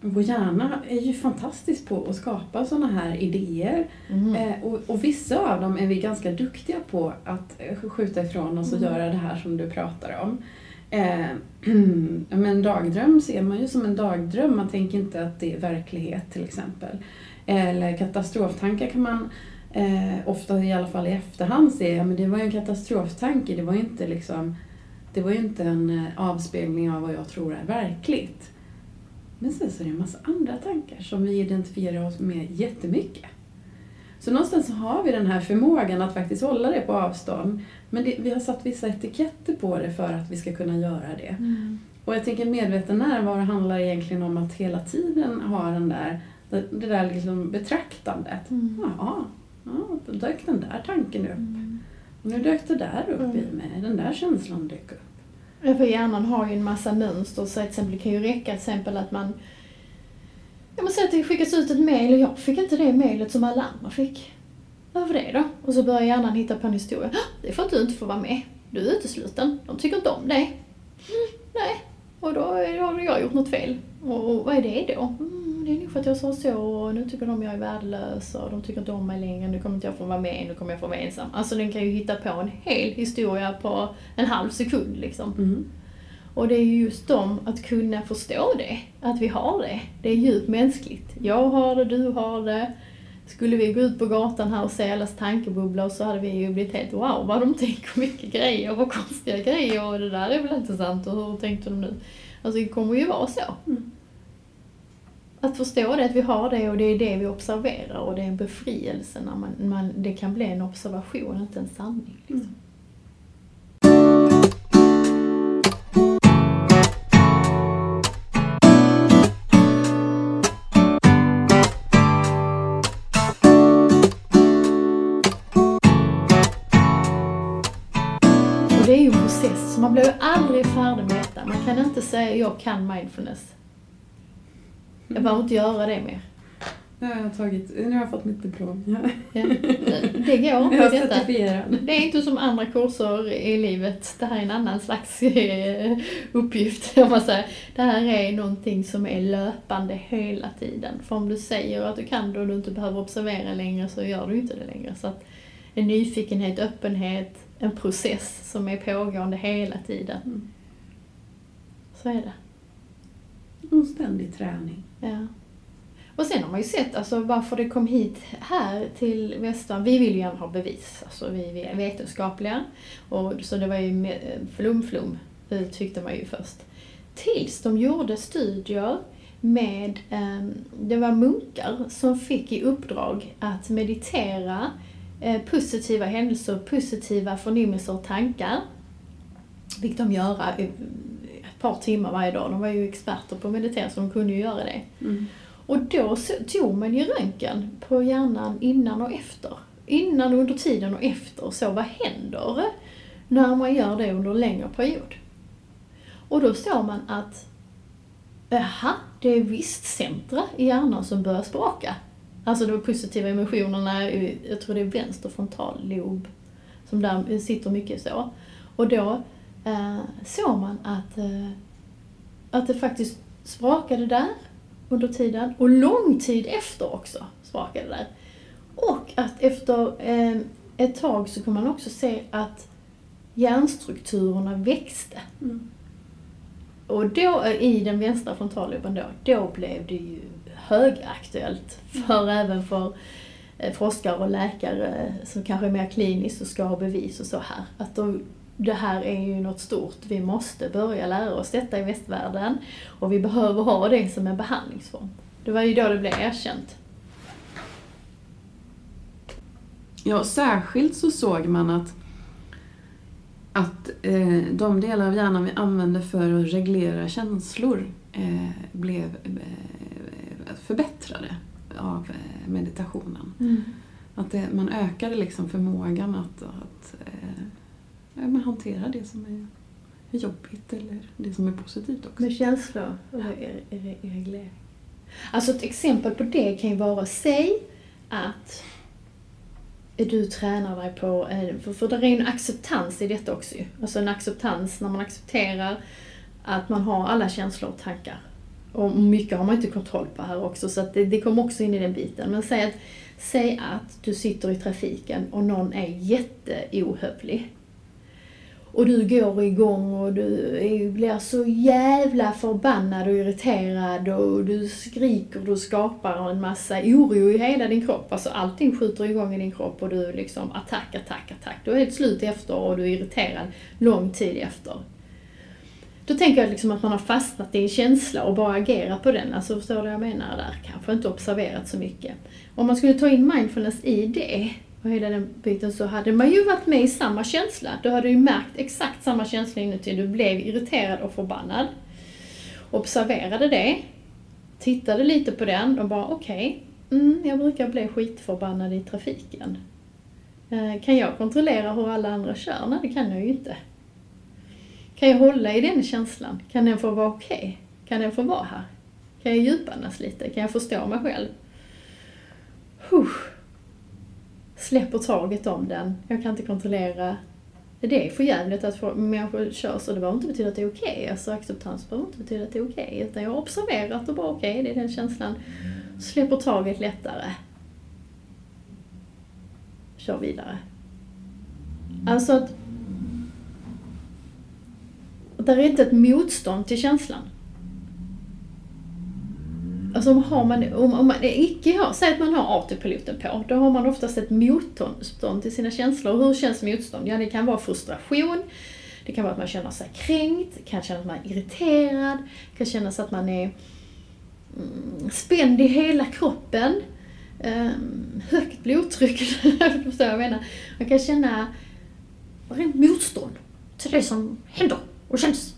vår hjärna är ju fantastisk på att skapa sådana här idéer. Mm. Eh, och, och vissa av dem är vi ganska duktiga på att eh, skjuta ifrån oss och Mm. göra det här som du pratar om. Eh, men en dagdröm ser man ju som en dagdröm, man tänker inte att det är verklighet till exempel. Eller katastroftankar kan man eh, ofta i alla fall i efterhand se, ja, men det var ju en katastroftanke, det var ju inte liksom det var inte en eh, avspegling av vad jag tror är verkligt. Men sen så är det en massa andra tankar som vi identifierar oss med jättemycket. Så någonstans så har vi den här förmågan att faktiskt hålla det på avstånd. Men det, vi har satt vissa etiketter på det för att vi ska kunna göra det. Mm. Och jag tänker medveten närvaro handlar egentligen om att hela tiden ha den där, det, där liksom betraktandet. Mm. Ja, ja, då dök den där tanken upp. Mm. Och nu dök det där upp Mm. i mig, den där känslan dök upp. Ja, för hjärnan har ju en massa mönster, så till exempel, det kan ju räcka till exempel att man jag måste säg att det skickas ut ett mejl och jag fick inte det mejlet som alla andra fick. Varför det då? Och så börjar hjärnan hitta på en historia. Det är för att du inte får vara med. Du är utesluten. De tycker inte om dig. Mm, nej. Och då då har jag gjort något fel. Och, och vad är det då? Det är nog för att jag sa så och nu tycker de jag är värdelös och de tycker inte om mig längre. Nu kommer inte jag få vara med, nu kommer jag få vara ensam. Alltså den kan ju hitta på en hel historia på en halv sekund liksom. Mm. Och det är ju just dem, att kunna förstå det, att vi har det. Det är djupt mänskligt. Jag har det, du har det. Skulle vi gå ut på gatan här och se allas tankebubblor så hade vi ju blivit helt wow vad de tänker mycket grejer, vad konstiga grejer och det där är väl intressant och hur tänkte de nu? Alltså det kommer ju vara så. Mm. Att förstå det, att vi har det och det är det vi observerar och det är en befrielse när man, man det kan bli en observation, inte en sanning. Liksom. Mm. Och det är ju en process, så man blir ju aldrig färdig med detta. Man kan inte säga jag kan mindfulness. Jag behöver inte göra det mer. Nu har jag, tagit, nu har jag fått mitt diplom. Ja. Ja. Det går Jag inte är detta. Det är inte som andra kurser i livet. Det här är en annan slags eh, uppgift. Om man säger. Det här är någonting som är löpande hela tiden. För om du säger att du kan det och du inte behöver observera längre så gör du inte det längre. Så att en nyfikenhet, öppenhet, en process som är pågående hela tiden. Mm. Så är det. En ständig träning. Ja. Och sen har man ju sett alltså, varför det kom hit här till västan. Vi vill ju gärna ha bevis, alltså vi, är vetenskapliga. Och, så det var ju flum-flum, eh, tyckte man ju först. Tills de gjorde studier med, ehm, det var munkar som fick i uppdrag att meditera eh, positiva händelser, positiva förnimmelser och tankar. Fick de göra eh, par timmar varje dag. De var ju experter på att meditera så de kunde ju göra det. Mm. Och då tog man ju röntgen på hjärnan innan och efter. Innan, under tiden och efter. Så vad händer när man gör det under en längre period. Och då såg man att, jaha, det är visst centra i hjärnan som börjar språka. Alltså de positiva emotionerna, jag tror det är vänster frontallob som där sitter mycket så. Och då eh, såg man att, eh, att det faktiskt sprakade där under tiden och lång tid efter också sprakade där. Och att efter eh, ett tag så kunde man också se att hjärnstrukturerna växte. Mm. Och då i den vänstra frontalloben då, då blev det ju högaktuellt för mm. även för eh, forskare och läkare som kanske är mer kliniskt och ska ha bevis och så här. Att de, det här är ju något stort, vi måste börja lära oss detta i västvärlden och vi behöver ha det som en behandlingsform. Det var ju då det blev erkänt. Ja, särskilt så såg man att, att eh, de delar av hjärnan vi använder för att reglera känslor eh, blev eh, förbättrade av eh, meditationen. Mm. Att det, man ökade liksom förmågan att, att men hantera det som är, jobbigt eller det som är positivt också. Med känslor och reglering. Alltså ett exempel på det kan ju vara, säg att eh, du tränar dig på, eh, för, för det är ju en acceptans i detta också ju. Alltså en acceptans när man accepterar att man har alla känslor och tankar. Och mycket har man inte kontroll på här också, så att det, det kommer också in i den biten. Men säg att, säg att du sitter i trafiken och någon är jätteohövlig och du går igång och du blir så jävla förbannad och irriterad och du skriker och du skapar en massa oro i hela din kropp. Alltså allting skjuter igång i din kropp och du liksom attack, attack, attack. Du är helt slut efter och du är irriterad lång tid efter. Då tänker jag liksom att man har fastnat i en känsla och bara agerat på den. Alltså förstår du vad jag menar där? Kanske inte observerat så mycket. Om man skulle ta in mindfulness i det och hela den biten så hade man ju varit med i samma känsla. Du hade ju märkt exakt samma känsla inuti. Du blev irriterad och förbannad. Observerade det. Tittade lite på den och bara okej, okay, mm, jag brukar bli skitförbannad i trafiken. Eh, kan jag kontrollera hur alla andra kör? Nej, det kan jag ju inte. Kan jag hålla i den känslan? Kan den få vara okej? Okay? Kan den få vara här? Kan jag djupandas lite? Kan jag förstå mig själv? Huh släpper taget om den. Jag kan inte kontrollera. Det är för jävligt att människor kör så. Det behöver inte betyda att det är okej. Okay. Alltså acceptans behöver inte betyda att det är okej. Okay. Utan jag har observerat och bara okej, okay, det är den känslan. Släpper taget lättare. Kör vidare. Alltså att... där är inte ett motstånd till känslan. Alltså har man, om, om man icke har, säg att man har autopiloten på, då har man oftast ett motstånd till sina känslor. Och hur känns motstånd? Ja, det kan vara frustration, det kan vara att man känner sig kränkt, det kan kännas att man är irriterad, det kan kännas att man är mm, spänd i hela kroppen, um, högt blodtryck, förstår jag menar. Man kan känna rent motstånd till det som händer och känns.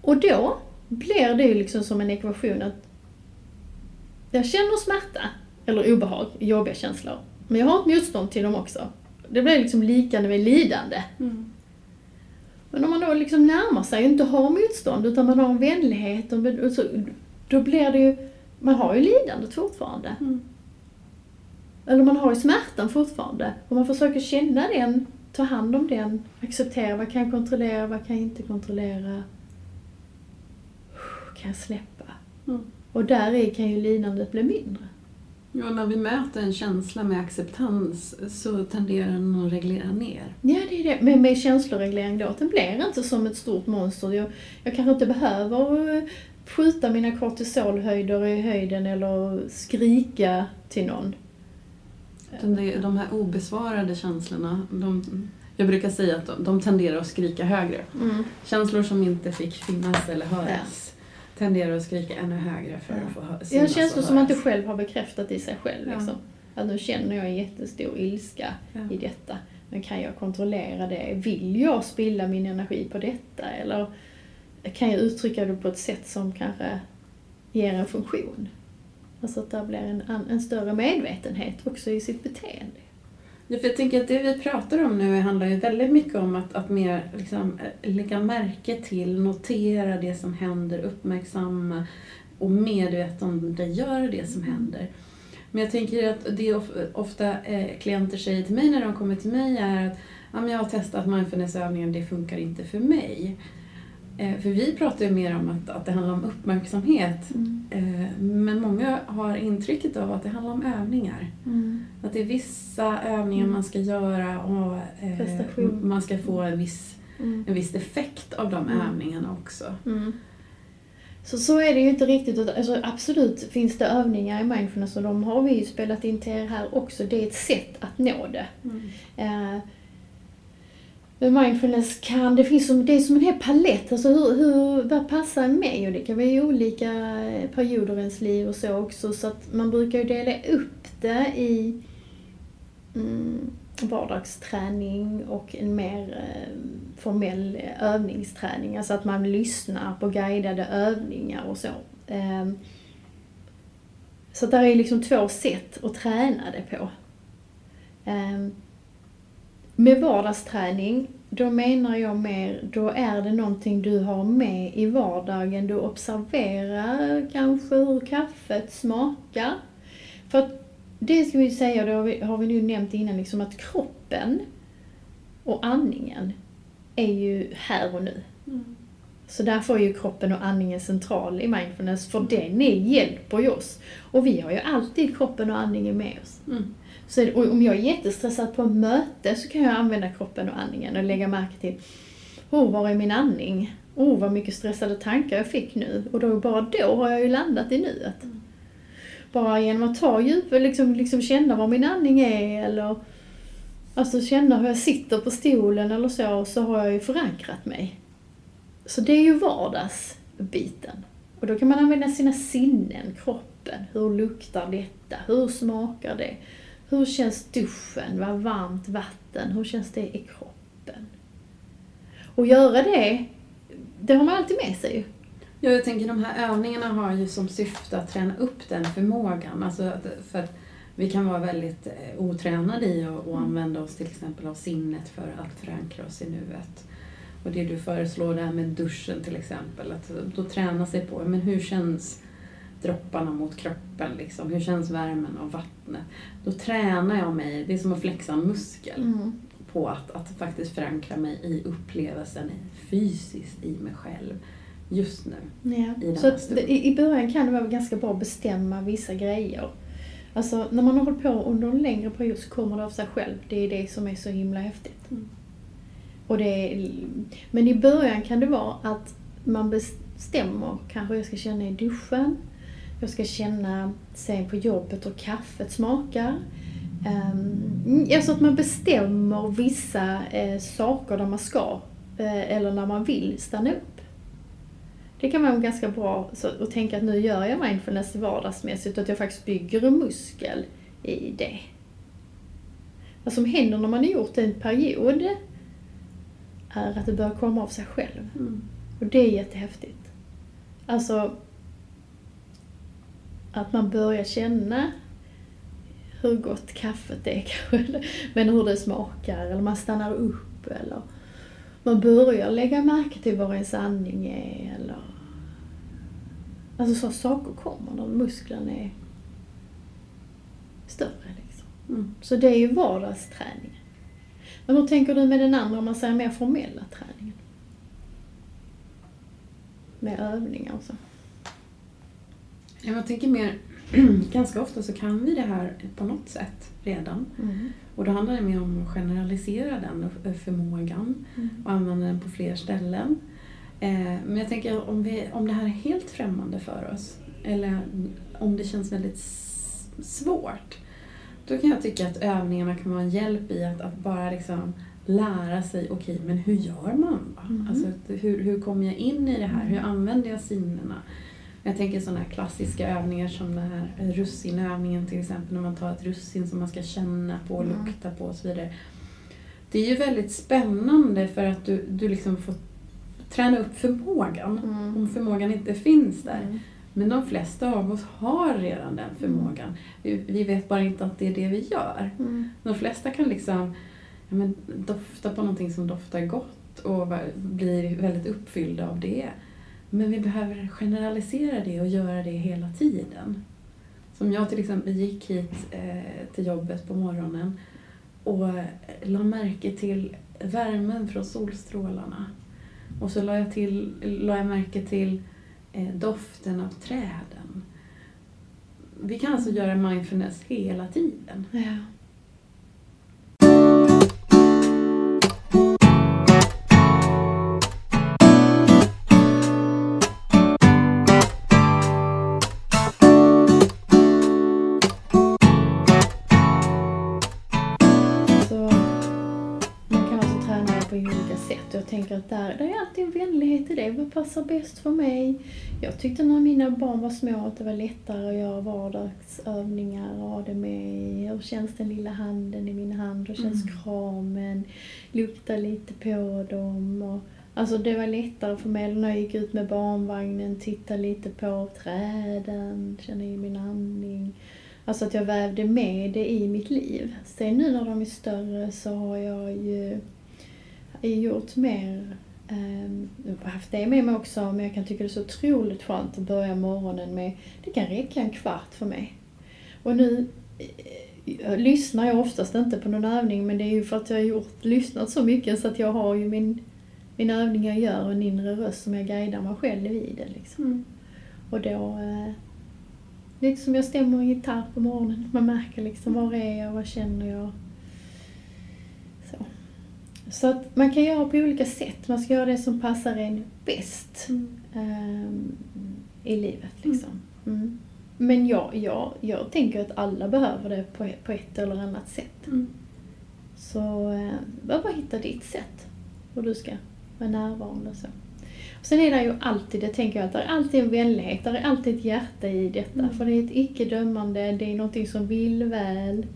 Och då blir det ju liksom som en ekvation att jag känner smärta, eller obehag, jobbiga känslor. Men jag har ett motstånd till dem också. Det blir liksom likande med lidande. Mm. Men om man då liksom närmar sig och inte har motstånd, utan man har en vänlighet, och så, då blir det ju, man har ju lidandet fortfarande. Mm. Eller man har ju smärtan fortfarande. Och man försöker känna den, ta hand om den, acceptera, vad kan jag kontrollera, vad kan jag inte kontrollera? Kan jag släppa? Mm. Och där i kan ju lidandet bli mindre. Ja, när vi möter en känsla med acceptans så tenderar den att reglera ner. Ja, det är det. Men med känsloreglering då, den blir inte som ett stort monster. Jag, jag kanske inte behöver eh, skjuta mina kortisolhöjder i höjden eller skrika till någon. De, här obesvarade känslorna, de, jag brukar säga att de, de tenderar att skrika högre. Mm. Känslor som inte fick finnas eller höras tenderar att skrika ännu högre för att få synas Ja, känslor som man inte själv har bekräftat i sig själv. Liksom. Att nu känner jag en jättestor ilska ja. i detta. Men kan jag kontrollera det? Vill jag spilla min energi på detta? Eller kan jag uttrycka det på ett sätt som kanske ger en funktion? Alltså att det blir en, en större medvetenhet också i sitt beteende. Ja, för jag tänker att det vi pratar om nu handlar ju väldigt mycket om att, att mer liksom, eh, lägga märke till, notera det som händer, uppmärksamma och medvetandegöra det som händer. Men jag tänker att det ofta eh, klienter säger till mig när de kommer till mig är att jag har testat mindfulnessövningen, det funkar inte för mig. Eh, för vi pratar ju mer om att, att det handlar om uppmärksamhet. Mm. Eh, men många har intrycket av att det handlar om övningar. Mm. Att det är vissa övningar mm. man ska göra och eh, man ska få en viss, mm. en viss effekt av de mm. övningarna också. Mm. Så så är det ju inte riktigt. Alltså, absolut finns det övningar i mindfulness och de har vi ju spelat in till er här också. Det är ett sätt att nå det med mindfulness kan, det finns som, det är som en hel palett, alltså hur, hur, vad passar mig? Och det kan vara i olika eh, perioder i ens liv och så också, så att man brukar ju dela upp det i mm, vardagsträning och en mer eh, formell eh, övningsträning, alltså att man lyssnar på guidade övningar och så. Eh, så där är liksom två sätt att träna det på. Ehm, med vardagsträning, då menar jag mer, då är det någonting du har med i vardagen. Du observerar kanske hur kaffet smakar. För att det ska vi säga, det har vi, har vi nu nämnt innan, liksom att kroppen och andningen är ju här och nu. Mm. Så därför är ju kroppen och andningen central i mindfulness, för den är, hjälper ju oss. Och vi har ju alltid kroppen och andningen med oss. Mm. Så om jag är jättestressad på ett möte så kan jag använda kroppen och andningen och lägga märke till, oh, var är min andning? Oh, vad mycket stressade tankar jag fick nu. Och då, bara då har jag ju landat i nuet. Mm. Bara genom att ta djup, liksom, liksom känna var min andning är eller alltså känna hur jag sitter på stolen eller så, så har jag ju förankrat mig. Så det är ju vardagsbiten. Och då kan man använda sina sinnen, kroppen. Hur luktar detta? Hur smakar det? Hur känns duschen? Vad varmt vatten? Hur känns det i kroppen? Och göra det, det har man alltid med sig ju. Ja, jag tänker de här övningarna har ju som syfte att träna upp den förmågan. Alltså för att vi kan vara väldigt eh, otränade i att mm. använda oss till exempel av sinnet för att förankra oss i nuet. Och det du föreslår där med duschen till exempel, att då träna sig på, men hur känns dropparna mot kroppen, liksom. hur känns värmen av vattnet? Då tränar jag mig, det är som att flexa en muskel, mm. på att, att faktiskt förankra mig i upplevelsen fysiskt i mig själv just nu. Ja. I, så det, i början kan det vara ganska bra att bestämma vissa grejer. Alltså när man har hållit på under en längre period så kommer det av sig själv. Det är det som är så himla häftigt. Mm. Och det är, men i början kan det vara att man bestämmer, kanske jag ska känna i duschen, jag ska känna sen på jobbet hur kaffet smakar. Um, alltså att man bestämmer vissa eh, saker där man ska, eh, eller när man vill stanna upp. Det kan vara ganska bra så, att tänka att nu gör jag mindfulness vardagsmässigt och att jag faktiskt bygger en muskel i det. Vad som händer när man har gjort det en period är att det börjar komma av sig själv. Mm. Och det är jättehäftigt. Alltså, att man börjar känna hur gott kaffet är kanske, men hur det smakar, eller man stannar upp, eller man börjar lägga märke till var ens andning är, eller Alltså så saker kommer när musklerna är större. Liksom. Mm. Så det är ju vardagsträningen. Men hur tänker du med den andra, om man säger mer formella träningen? Med övningar och så. Jag tänker mer, ganska ofta så kan vi det här på något sätt redan. Mm. Och då handlar det mer om att generalisera den förmågan mm. och använda den på fler ställen. Eh, men jag tänker om, vi, om det här är helt främmande för oss, eller om det känns väldigt svårt, då kan jag tycka att övningarna kan vara en hjälp i att, att bara liksom lära sig, okej, okay, men hur gör man? Mm. Alltså, hur, hur kommer jag in i det här? Hur använder jag sinnena? Jag tänker sådana här klassiska övningar som den här russinövningen till exempel, när man tar ett russin som man ska känna på mm. lukta på och så vidare. Det är ju väldigt spännande för att du, du liksom får träna upp förmågan, mm. om förmågan inte finns där. Mm. Men de flesta av oss har redan den förmågan. Vi, vi vet bara inte att det är det vi gör. Mm. De flesta kan liksom ja, men, dofta på någonting som doftar gott och blir väldigt uppfyllda av det. Men vi behöver generalisera det och göra det hela tiden. Som jag till exempel gick hit eh, till jobbet på morgonen och la märke till värmen från solstrålarna. Och så la jag, till, la jag märke till Eh, doften av träden. Vi kan alltså göra mindfulness hela tiden. Ja. Tänker att där, det är alltid en vänlighet i det. Vad passar bäst för mig? Jag tyckte när mina barn var små att det var lättare att göra vardagsövningar. Ha det med. Hur känns den lilla handen i min hand? Hur känns Mm. kramen? Lukta lite på dem. Och, alltså det var lättare för mig när jag gick ut med barnvagnen. Titta lite på träden. Känna i min andning. Alltså att jag vävde med det i mitt liv. Sen nu när de är större så har jag ju gjort mer, um, haft det med mig också, men jag kan tycka det är så otroligt skönt att börja morgonen med, det kan räcka en kvart för mig. Och nu eh, lyssnar jag oftast inte på någon övning, men det är ju för att jag har gjort, lyssnat så mycket så att jag har ju min, min övning jag gör och en inre röst som jag guidar mig själv i det liksom. Och då, eh, lite som jag stämmer en gitarr på morgonen. Man märker liksom, var är jag, vad känner jag? Så. Att man kan göra på olika sätt. Man ska göra det som passar en bäst ehm, i livet liksom. Mm. Men jag, jag, jag tänker att alla behöver det på, på ett eller annat sätt. Mm. Så eh, bara bara hitta ditt sätt. Hur du ska vara närvarande och så. Och sen är det ju alltid, det tänker jag, att det är alltid en vänlighet, det är alltid ett hjärta i detta. Mm. För det är ett icke-dömande, det är någonting som vill väl.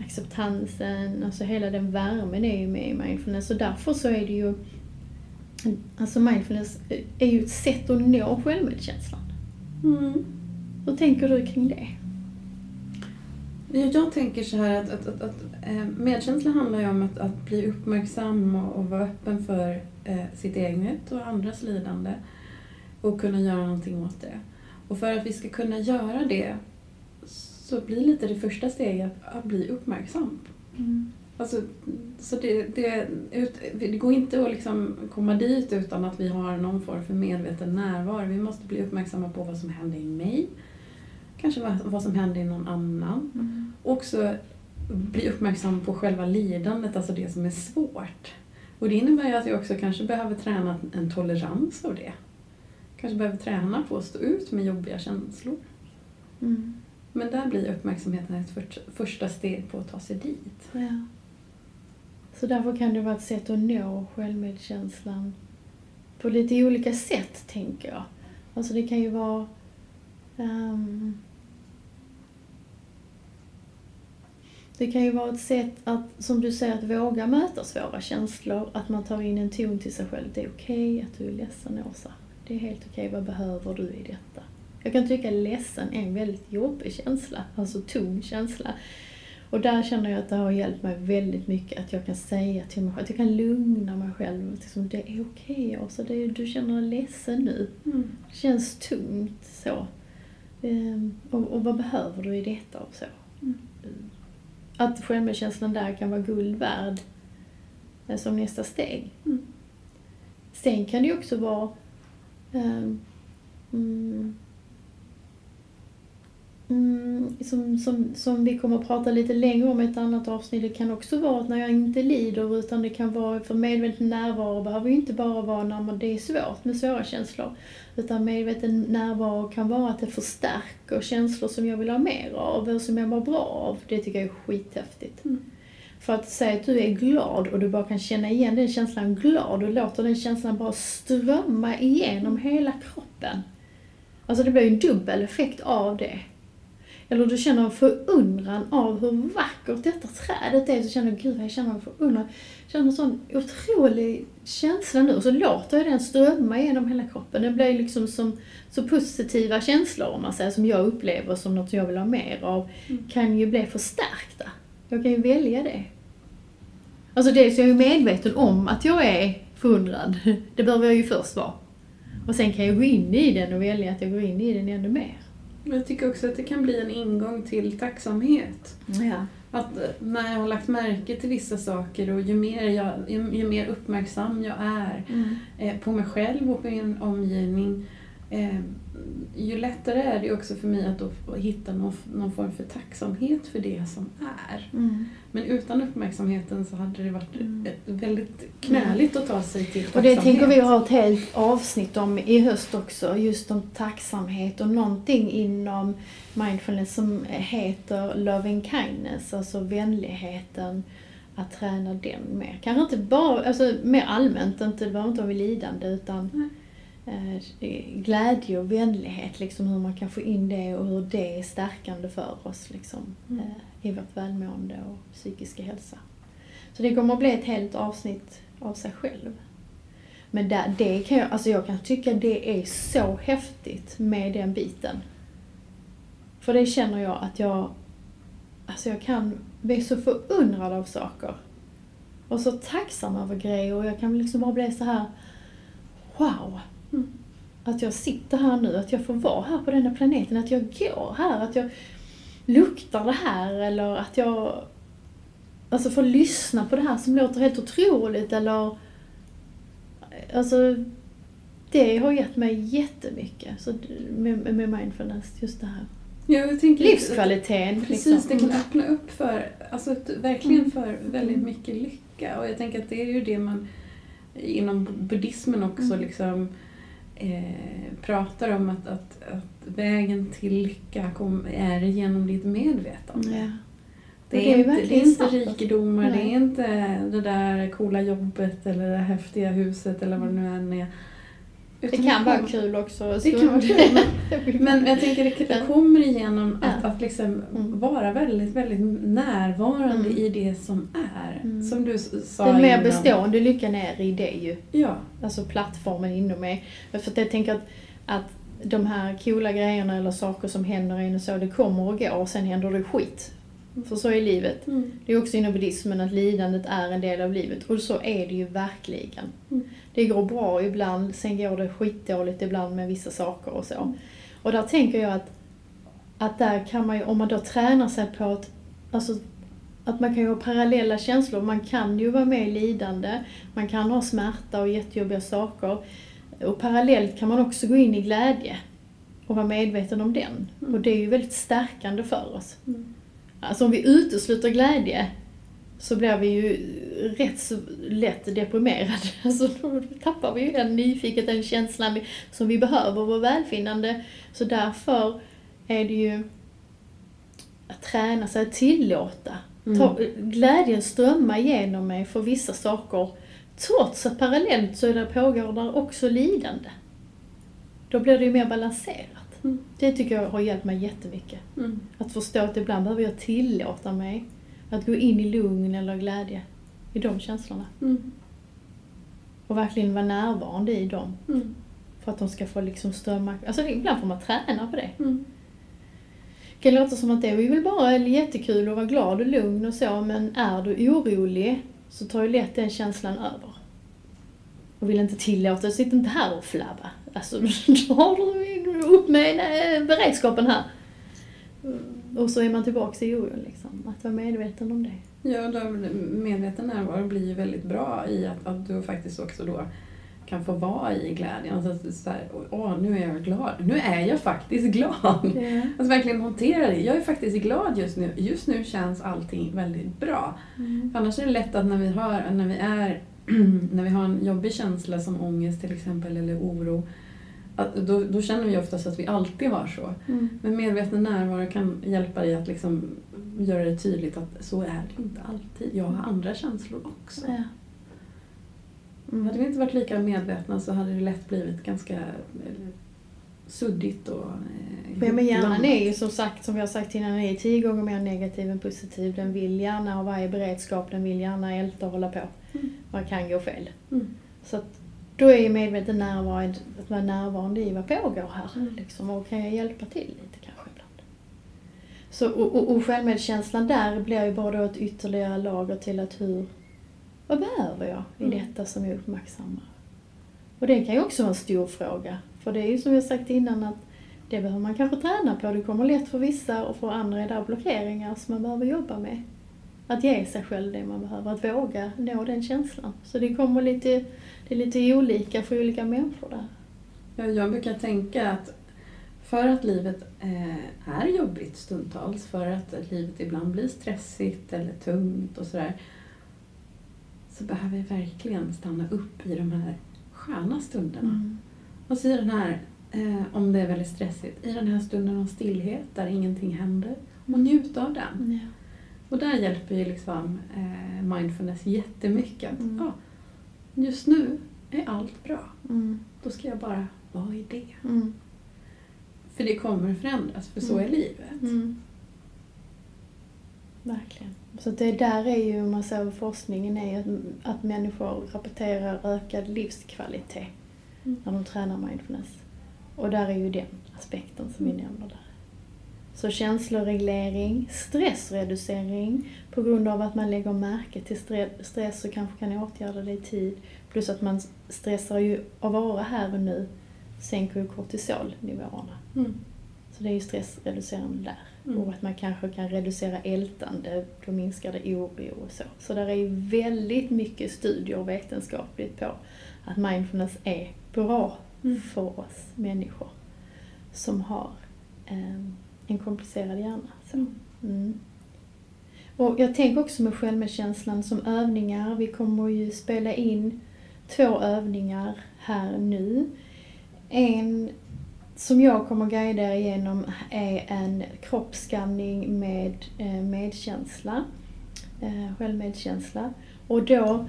Acceptansen, alltså hela den värmen är ju med i mindfulness. Och därför så är det ju, alltså mindfulness är ju ett sätt att nå självmedkänslan. Mm. Hur tänker du kring det? Ja, Jag tänker så här att, att, att, att eh, medkänsla handlar ju om att, att bli uppmärksam och, och vara öppen för eh, sitt eget och andras lidande och kunna göra någonting åt det. Och för att vi ska kunna göra det så blir lite det första steget att, bli uppmärksam. Alltså, så det, det, ut, det går inte att liksom komma dit utan att vi har någon form för medveten närvaro. Vi måste bli uppmärksamma på vad som händer i mig, kanske vad, vad som händer i någon annan. Mm. Också bli uppmärksam på själva lidandet, alltså det som är svårt. Och det innebär ju att jag också kanske behöver träna en tolerans av det. Kanske behöver träna på att stå ut med jobbiga känslor. Mm. Men där blir uppmärksamheten ett för, första steg på att ta sig dit. Ja. Så därför kan det vara ett sätt att nå självmedkänslan på lite olika sätt, tänker jag. Alltså det kan ju vara... Um, det kan ju vara ett sätt att, som du säger, att våga möta svåra känslor. Att man tar in en ton till sig själv. Det är okej att du är ledsen, Åsa. Det är helt okej. Vad behöver du i detta? Jag kan tycka ledsen är en väldigt jobbig känsla. Alltså tung känsla. Och där känner jag att det har hjälpt mig väldigt mycket att jag kan säga till mig själv, att jag kan lugna mig själv. Liksom, det är okej Åsa, det är, du känner dig ledsen nu. Mm. Det känns tungt så. Ehm, och, och vad behöver du i detta och så. Mm. Att självmedkänslan där kan vara guld värd eh, som nästa steg. Mm. Sen kan det ju också vara ehm, mm, som, som, som vi kommer att prata lite längre om i ett annat avsnitt, det kan också vara att när jag inte lider utan det kan vara, för medveten närvaro behöver ju inte bara vara när man, det är svårt med svåra känslor. Utan medveten närvaro kan vara att det förstärker känslor som jag vill ha mer av och som jag mår bra av. Det tycker jag är skithäftigt. Mm. För att säga att du är glad och du bara kan känna igen den känslan glad och låter den känslan bara strömma igenom hela kroppen. Alltså det blir ju en dubbel effekt av det. Eller du känner en förundran av hur vackert detta trädet är, så känner du, gud jag känner en förundran. Känner en sån otrolig känsla nu, och så låter jag den strömma genom hela kroppen. Det blir liksom som så positiva känslor, om man säger, som jag upplever som något jag vill ha mer av, Mm. kan ju bli förstärkta. Jag kan ju välja det. Alltså dels är jag ju medveten om att jag är förundrad. Det behöver jag ju först vara. Och sen kan jag gå in i den och välja att jag går in i den ännu mer. Jag tycker också att det kan bli en ingång till tacksamhet. Ja. Att eh, när jag har lagt märke till vissa saker och ju mer, jag, ju, ju mer uppmärksam jag är Mm. eh, på mig själv och på min omgivning eh, ju lättare är det också för mig att då hitta någon, någon form för tacksamhet för det som är. Mm. Men utan uppmärksamheten så hade det varit Mm. väldigt knöligt att ta sig till Och tacksamhet. det tänker vi ha ett helt avsnitt om i höst också, just om tacksamhet och någonting inom mindfulness som heter loving kindness, alltså vänligheten, att träna den mer. Kanske inte bara, alltså mer allmänt, inte, det behöver inte vara vid lidande utan eh, Eh, glädje och vänlighet, liksom hur man kan få in det och hur det är stärkande för oss liksom, Mm. i vårt välmående och psykiska hälsa. Så det kommer att bli ett helt avsnitt av sig själv. Men där, det kan jag, alltså jag kan tycka det är så häftigt med den biten. För det känner jag att jag, alltså jag kan bli så förundrad av saker. Och så tacksam över grejer och jag kan liksom bara bli så här wow. Mm. Att jag sitter här nu, att jag får vara här på denna planeten, att jag går här, att jag luktar det här eller att jag alltså får lyssna på det här som låter helt otroligt eller alltså det har gett mig jättemycket så, med, med mindfulness, just det här. Ja, Livskvaliteten. Precis, liksom. det kan Mm. öppna upp för, alltså verkligen Mm. för väldigt mycket lycka. Och jag tänker att det är ju det man inom buddhismen också Mm. liksom eh, pratar om att, att, att vägen till lycka kom, är genom ditt medvetande. Ja. Det, det är inte, det är inte rikedomar, det Nej. är inte det där coola jobbet eller det häftiga huset eller vad det nu än är. Det kan vara kul också. Det kan vara kul, men, jag tänker det, det kommer igenom att, Ja. att liksom Mm. vara väldigt, väldigt närvarande Mm. i det som är. Mm. Som du sa Den mer bestående lyckan är i det ju. Ja. Alltså plattformen inom mig. För att jag tänker att, att de här coola grejerna eller saker som händer en och så, det kommer och går och sen händer det skit. För så är livet. Mm. Det är också inom buddhismen att lidandet är en del av livet. Och så är det ju verkligen. Mm. Det går bra ibland, sen går det skitdåligt ibland med vissa saker och så. Och där tänker jag att, att där kan man ju, om man då tränar sig på att, alltså, att man kan ju ha parallella känslor. Man kan ju vara med i lidande, man kan ha smärta och jättejobbiga saker. Och parallellt kan man också gå in i glädje och vara medveten om den. Mm. Och det är ju väldigt stärkande för oss. Mm. Alltså om vi utesluter glädje så blir vi ju rätt så lätt deprimerade. Alltså då tappar vi ju den nyfiket, den känslan som vi behöver, vår välfinnande. Så därför är det ju att träna sig, att tillåta. Mm. Ta, glädjen strömma igenom mig för vissa saker trots att parallellt så är det pågår där också lidande. Då blir det ju mer balanserat. Mm. Det tycker jag har hjälpt mig jättemycket. Mm. Att förstå att ibland behöver jag tillåta mig att gå in i lugn eller glädje i de känslorna. Mm. Och verkligen vara närvarande i dem. Mm. För att de ska få liksom strömma. Alltså ibland får man träna på det. Mm. Det kan låta som att det är väl bara jättekul att vara glad och lugn och så, men är du orolig så tar ju lätt den känslan över. Och vill inte tillåta, sitt inte här och flabba. Alltså, då har du upp med beredskapen här. Och så är man tillbaks i oron liksom. Att vara medveten om det. Ja, då, medveten närvaro blir ju väldigt bra i att, att du faktiskt också då kan få vara i glädjen. Alltså, att så här, åh, nu är jag glad. Nu är jag faktiskt glad. Alltså verkligen hantera det. Jag är faktiskt glad just nu. Just nu känns allting väldigt bra. Mm. För Annars är det lätt att när vi har, när vi är, när vi har en jobbig känsla som ångest till exempel eller oro, att då, då känner vi oftast att vi alltid har så. Mm. Men medveten närvaro kan hjälpa dig att liksom göra det tydligt att så är det inte alltid. Jag har andra känslor också. Ja. Mm. Hade vi inte varit lika medvetna så hade det lätt blivit ganska suddigt och eh, men hjärnan är ju som sagt, som vi har sagt innan, den är tio gånger mer negativ än positiv. Den vill gärna ha varje beredskap, den vill gärna älta och hålla på. Mm. Vad kan gå fel? Mm. Så att då är ju medveten närvarande, att vara närvarande i vad pågår här. Mm. Liksom, och kan jag hjälpa till lite kanske ibland? Så, och, och, och självmedkänslan där blir ju bara då ett ytterligare lager till att hur, vad behöver jag i Mm. detta som jag uppmärksammar? Och det kan ju också vara en stor fråga. För det är ju som jag sagt innan att det behöver man kanske träna på. Det kommer lätt för vissa och för andra är det blockeringar som man behöver jobba med. Att ge sig själv det man behöver, att våga nå den känslan. Så det kommer lite, det är lite olika för olika människor där. Ja, jag brukar tänka att för att livet eh, är jobbigt stundtals, för att livet ibland blir stressigt eller tungt och sådär, så behöver vi verkligen stanna upp i de här sköna stunderna. Mm. Och så i den här, eh, om det är väldigt stressigt, i den här stunden av stillhet där ingenting händer, och njuta av den. Ja. Och där hjälper ju liksom eh, mindfulness jättemycket. Mm. ja, just nu är allt bra. Mm. Då ska jag bara vara i det. Mm. För det kommer förändras, för så Mm. är livet. Mm. Verkligen. Så det där är ju, om man ser forskningen, är att, att människor rapporterar ökad livskvalitet Mm. när de tränar mindfulness. Och där är ju den aspekten som vi nämner där. Så känsloreglering, stressreducering på grund av att man lägger märke till stre- stress och kanske kan åtgärda det i tid. Plus att man stressar ju att vara här och nu, sänker ju kortisolnivåerna. Mm. Så det är ju stressreducerande där. Mm. Och att man kanske kan reducera ältande, då minskar det oro och så. Så där är ju väldigt mycket studier och vetenskapligt på att mindfulness är bra Mm. för oss människor som har eh, en komplicerad hjärna. Så. Mm. Och jag tänker också med självmedkänslan som övningar. Vi kommer ju spela in två övningar här nu. En som jag kommer guida er igenom är en kroppsskanning med eh, medkänsla, eh, självmedkänsla. Och då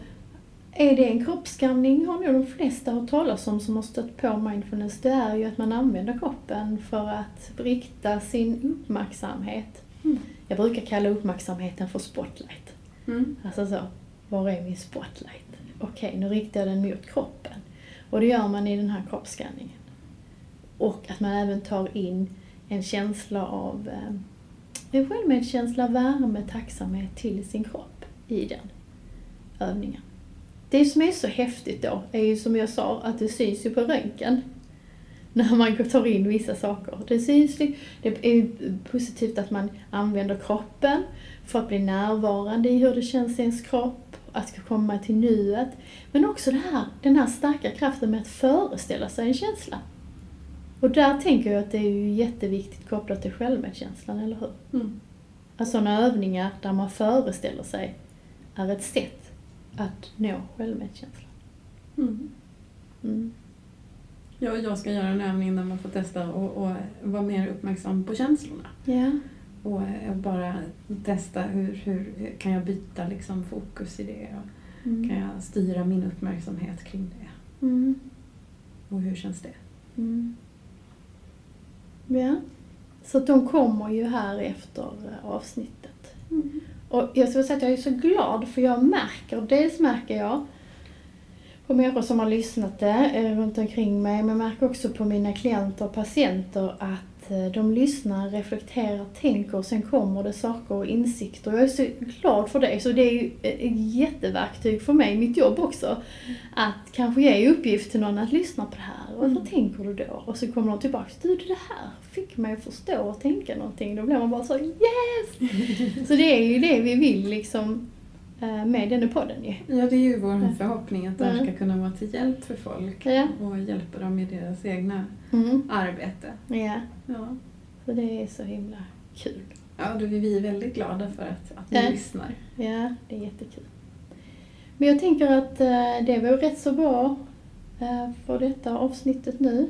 är det en kroppsskanning, har nog de flesta hört talas om som har stött på mindfulness. Det är ju att man använder kroppen för att rikta sin uppmärksamhet. Mm. Jag brukar kalla uppmärksamheten för spotlight. Mm. Alltså så, var är min spotlight? Okej, nu riktar jag den mot kroppen. Och det gör man i den här kroppsskanningen. Och att man även tar in en känsla av eh, en självmedkänsla, värme, tacksamhet till sin kropp i den övningen. Det som är så häftigt då är ju som jag sa att det syns ju på röntgen när man tar in vissa saker. Det syns, det är positivt att man använder kroppen för att bli närvarande i hur det känns i ens kropp, att komma till nuet. Men också det här, den här starka kraften med att föreställa sig en känsla. Och där tänker jag att det är ju jätteviktigt kopplat till självmedkänslan, eller hur? Mm. Att sådana övningar där man föreställer sig är ett sätt att nå självmedkänslan. Mm. Mm. Ja, jag ska göra en övning där man får testa och, och vara mer uppmärksam på känslorna. Ja. Och eh, bara testa hur, hur kan jag byta liksom fokus i det och Mm. kan jag styra min uppmärksamhet kring det. Mm. Och hur känns det? Mm. Ja. Så de kommer ju här efter eh, avsnittet. Och jag skulle säga att jag är så glad för jag märker, dels märker jag på människor som har lyssnat det runt omkring mig, men jag märker också på mina klienter och patienter att eh, de lyssnar, reflekterar, tänker och sen kommer det saker och insikter. Jag är så glad för det, så det är ju ett jätteverktyg för mig i mitt jobb också. Att kanske ge uppgift till någon att lyssna på det här. Och Mm. vad tänker du då? Och så kommer de tillbaka, du det här fick mig att förstå och tänka någonting. Då blir man bara så yes! Så det är ju det vi vill liksom med den här podden ju. Ja, det är ju vår Ja. förhoppning att det här Mm. ska kunna vara till hjälp för folk Ja. och hjälpa dem i deras egna Mm. arbete. Ja, Ja, så det är så himla kul. ja då är vi väldigt glada för att, att ni Ja. lyssnar. Ja, det är jättekul. Men jag tänker att eh, det var rätt så bra eh, för detta avsnittet nu.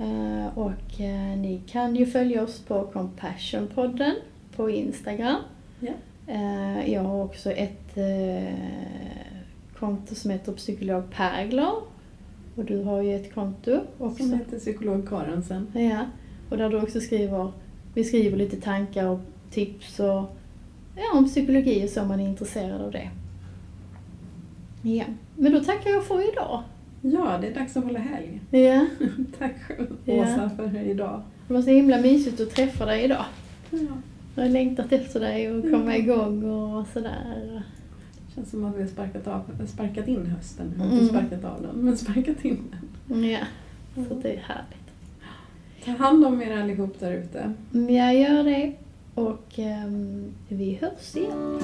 Eh, och eh, ni kan ju följa oss på Compassion-podden på Instagram. Ja. Eh, jag har också ett eh, konto som heter psykolog Pergler. Och du har ju ett konto också. Som heter psykolog Karensen. Ja, och där du också skriver, vi skriver lite tankar och tips och ja, om psykologi och så om man är intresserad av det. Ja, men då tackar jag för idag. Ja, det är dags att hålla helg. Ja, Tack själv Ja. Åsa för idag. det var så himla mysigt att träffa dig idag. Ja. Jag har längtat efter dig och komma igång och sådär. Känns som att vi har sparkat, av, sparkat in hösten. Mm. Inte sparkat av den, men sparkat in den. Ja, så det är härligt. Ta hand om er allihop där ute. Jag gör det och ehm, vi hörs igen.